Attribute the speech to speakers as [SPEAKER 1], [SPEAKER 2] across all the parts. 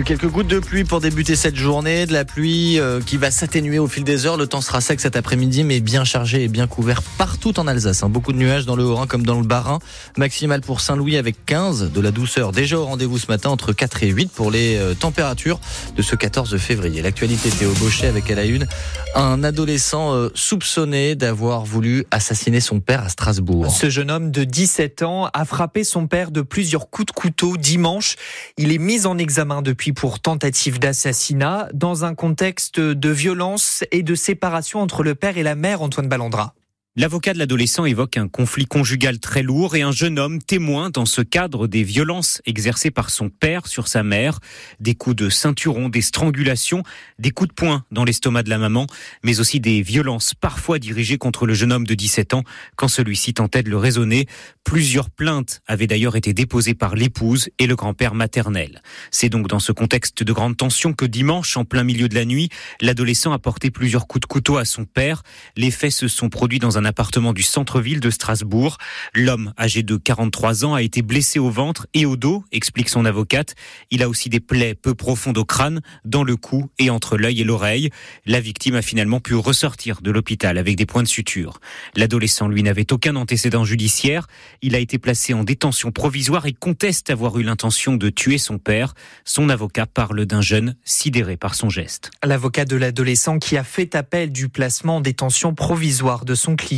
[SPEAKER 1] Quelques gouttes de pluie pour débuter cette journée. De la pluie euh, qui va s'atténuer au fil des heures. Le temps sera sec cet après-midi, mais bien chargé et bien couvert partout en Alsace. Hein. Beaucoup de nuages dans le Haut-Rhin comme dans le Bas-Rhin. Maximal pour Saint-Louis avec 15. De la douceur déjà au rendez-vous ce matin entre 4 et 8 pour les euh, températures de ce 14 février. L'actualité Théo Bauchet avec à la une un adolescent euh, soupçonné d'avoir voulu assassiner son père à Strasbourg.
[SPEAKER 2] Ce jeune homme de 17 ans a frappé son père de plusieurs coups de couteau dimanche. Il est mis en examen depuis pour tentative d'assassinat dans un contexte de violence et de séparation entre le père et la mère Antoine Ballandra.
[SPEAKER 3] L'avocat de l'adolescent évoque un conflit conjugal très lourd et un jeune homme témoin dans ce cadre des violences exercées par son père sur sa mère, des coups de ceinturon, des strangulations, des coups de poing dans l'estomac de la maman, mais aussi des violences parfois dirigées contre le jeune homme de 17 ans quand celui-ci tentait de le raisonner. Plusieurs plaintes avaient d'ailleurs été déposées par l'épouse et le grand-père maternel. C'est donc dans ce contexte de grande tension que dimanche, en plein milieu de la nuit, l'adolescent a porté plusieurs coups de couteau à son père. Les faits se sont produits dans un un appartement du centre-ville de Strasbourg. L'homme, âgé de 43 ans, a été blessé au ventre et au dos, explique son avocate. Il a aussi des plaies peu profondes au crâne, dans le cou et entre l'œil et l'oreille. La victime a finalement pu ressortir de l'hôpital avec des points de suture. L'adolescent, lui, n'avait aucun antécédent judiciaire. Il a été placé en détention provisoire et conteste avoir eu l'intention de tuer son père. Son avocat parle d'un jeune sidéré par son geste.
[SPEAKER 2] L'avocat de l'adolescent qui a fait appel du placement en détention provisoire de son client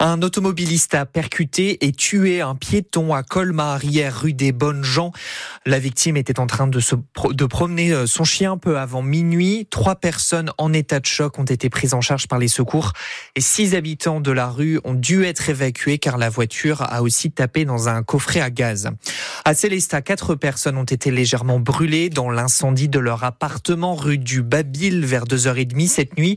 [SPEAKER 2] un automobiliste a percuté et tué un piéton à Colmar hier rue des Bonnes Gens. La victime était en train de se promener euh, son chien peu avant minuit. Trois personnes en état de choc ont été prises en charge par les secours et six habitants de la rue ont dû être évacués car la voiture a aussi tapé dans un coffret à gaz. À Célestat, quatre personnes ont été légèrement brûlées dans l'incendie de leur appartement rue du Babil vers 2h30 cette nuit.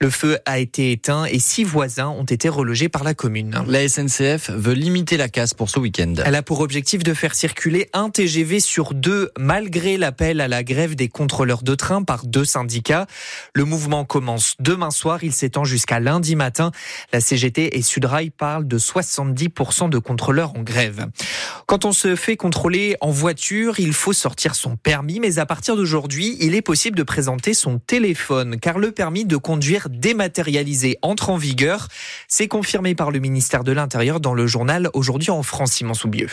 [SPEAKER 2] Le feu a été éteint et six voisins ont été relogés par la commune.
[SPEAKER 1] La SNCF veut limiter la casse pour ce week-end.
[SPEAKER 2] Elle a pour objectif de faire circuler un TGV sur deux, malgré l'appel à la grève des contrôleurs de train par deux syndicats. Le mouvement commence demain soir, il s'étend jusqu'à lundi matin. La CGT et Sudrail parlent de 70% de contrôleurs en grève. Quand on se fait contrôler en voiture, il faut sortir son permis, mais à partir d'aujourd'hui, il est possible de présenter son téléphone, car le permis de conduire dématérialisé entre en vigueur. C'est confirmé par le ministère de l'Intérieur dans le journal Aujourd'hui en France, Simon Soubieux.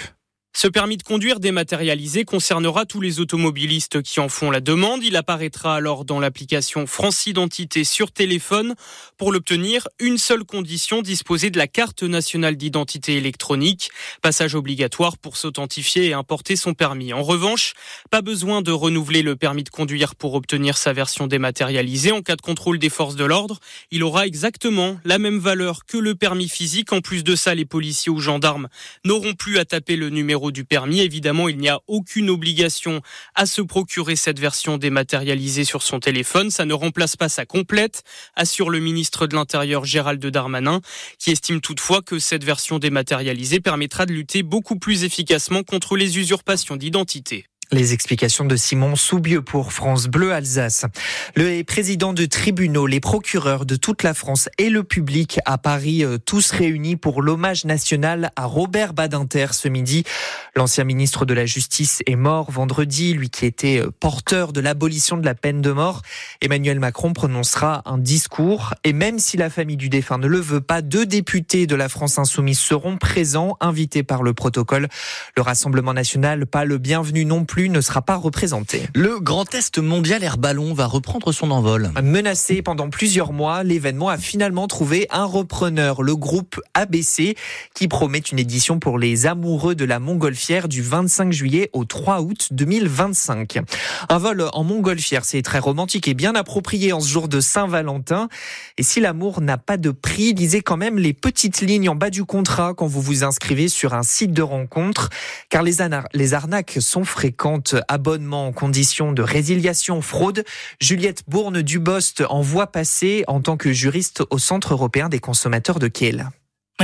[SPEAKER 4] Ce permis de conduire dématérialisé concernera tous les automobilistes qui en font la demande. Il apparaîtra alors dans l'application France Identité sur téléphone. Pour l'obtenir, une seule condition, disposer de la carte nationale d'identité électronique. Passage obligatoire pour s'authentifier et importer son permis. En revanche, pas besoin de renouveler le permis de conduire pour obtenir sa version dématérialisée. En cas de contrôle des forces de l'ordre, il aura exactement la même valeur que le permis physique. En plus de ça, les policiers ou gendarmes n'auront plus à taper le numéro du permis. Évidemment, il n'y a aucune obligation à se procurer cette version dématérialisée sur son téléphone. Ça ne remplace pas sa complète, assure le ministre de l'Intérieur Gérald Darmanin, qui estime toutefois que cette version dématérialisée permettra de lutter beaucoup plus efficacement contre les usurpations d'identité.
[SPEAKER 2] Les explications de Simon Soubieux pour France Bleu Alsace. Le président de tribunaux, les procureurs de toute la France et le public à Paris, euh, tous réunis pour l'hommage national à Robert Badinter ce midi. L'ancien ministre de la Justice est mort vendredi, lui qui était euh, porteur de l'abolition de la peine de mort. Emmanuel Macron prononcera un discours et même si la famille du défunt ne le veut pas, deux députés de la France insoumise seront présents, invités par le protocole. Le Rassemblement national, pas le bienvenu non plus ne sera pas représenté.
[SPEAKER 1] Le Grand Est mondial air ballon va reprendre son envol.
[SPEAKER 2] Menacé pendant plusieurs mois, l'événement a finalement trouvé un repreneur, le groupe ABC, qui promet une édition pour les amoureux de la montgolfière du 25 juillet au 3 août 2025. Un vol en montgolfière, c'est très romantique et bien approprié en ce jour de Saint-Valentin. Et si l'amour n'a pas de prix, lisez quand même les petites lignes en bas du contrat quand vous vous inscrivez sur un site de rencontre, car les, les arnaques sont fréquentes abonnement en condition de résiliation fraude. Juliette Bourne-Dubost en voie passée en tant que juriste au Centre européen des consommateurs de Kiel.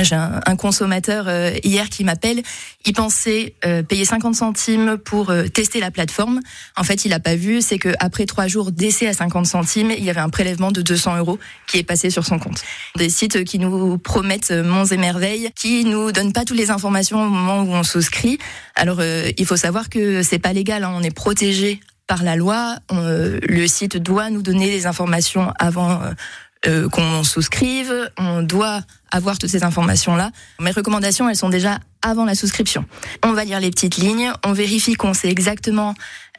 [SPEAKER 5] J'ai un, consommateur euh, hier qui m'appelle. Il pensait euh, payer 50 centimes pour euh, tester la plateforme. En fait, il n'a pas vu. C'est que après trois jours d'essai à 50 centimes, il y avait un prélèvement de 200 euros qui est passé sur son compte. Des sites qui nous promettent monts et merveilles, qui nous donnent pas toutes les informations au moment où on souscrit. Alors, il faut savoir que c'est pas légal. Hein. On est protégé par la loi, le site doit nous donner des informations avant euh, qu'on souscrive. On doit avoir toutes ces informations-là. Mes recommandations, elles sont déjà avant la souscription. On va lire les petites lignes, on vérifie qu'on sait exactement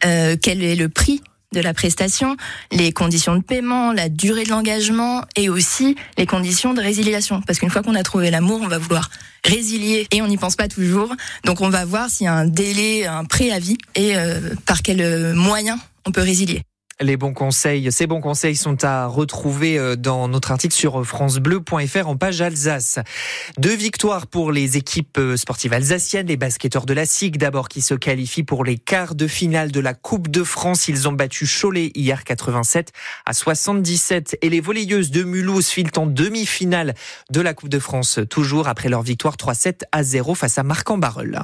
[SPEAKER 5] euh, quel est le prix de la prestation, les conditions de paiement, la durée de l'engagement et aussi les conditions de résiliation. Parce qu'une fois qu'on a trouvé l'amour, on va vouloir résilier et on n'y pense pas toujours. Donc on va voir s'il y a un délai, un préavis et euh, par quels moyens on peut résilier.
[SPEAKER 2] Les bons conseils, ces bons conseils sont à retrouver euh, dans notre article sur francebleu.fr en page Alsace. Deux victoires pour les équipes euh, sportives alsaciennes, les basketteurs de la SIG d'abord qui se qualifient pour les quarts de finale de la Coupe de France. Ils ont battu Cholet hier 87 à 77 et les volleyeuses de Mulhouse filent en demi-finale de la Coupe de France toujours après leur victoire 3-7 à 0 face à Marc en Barreul.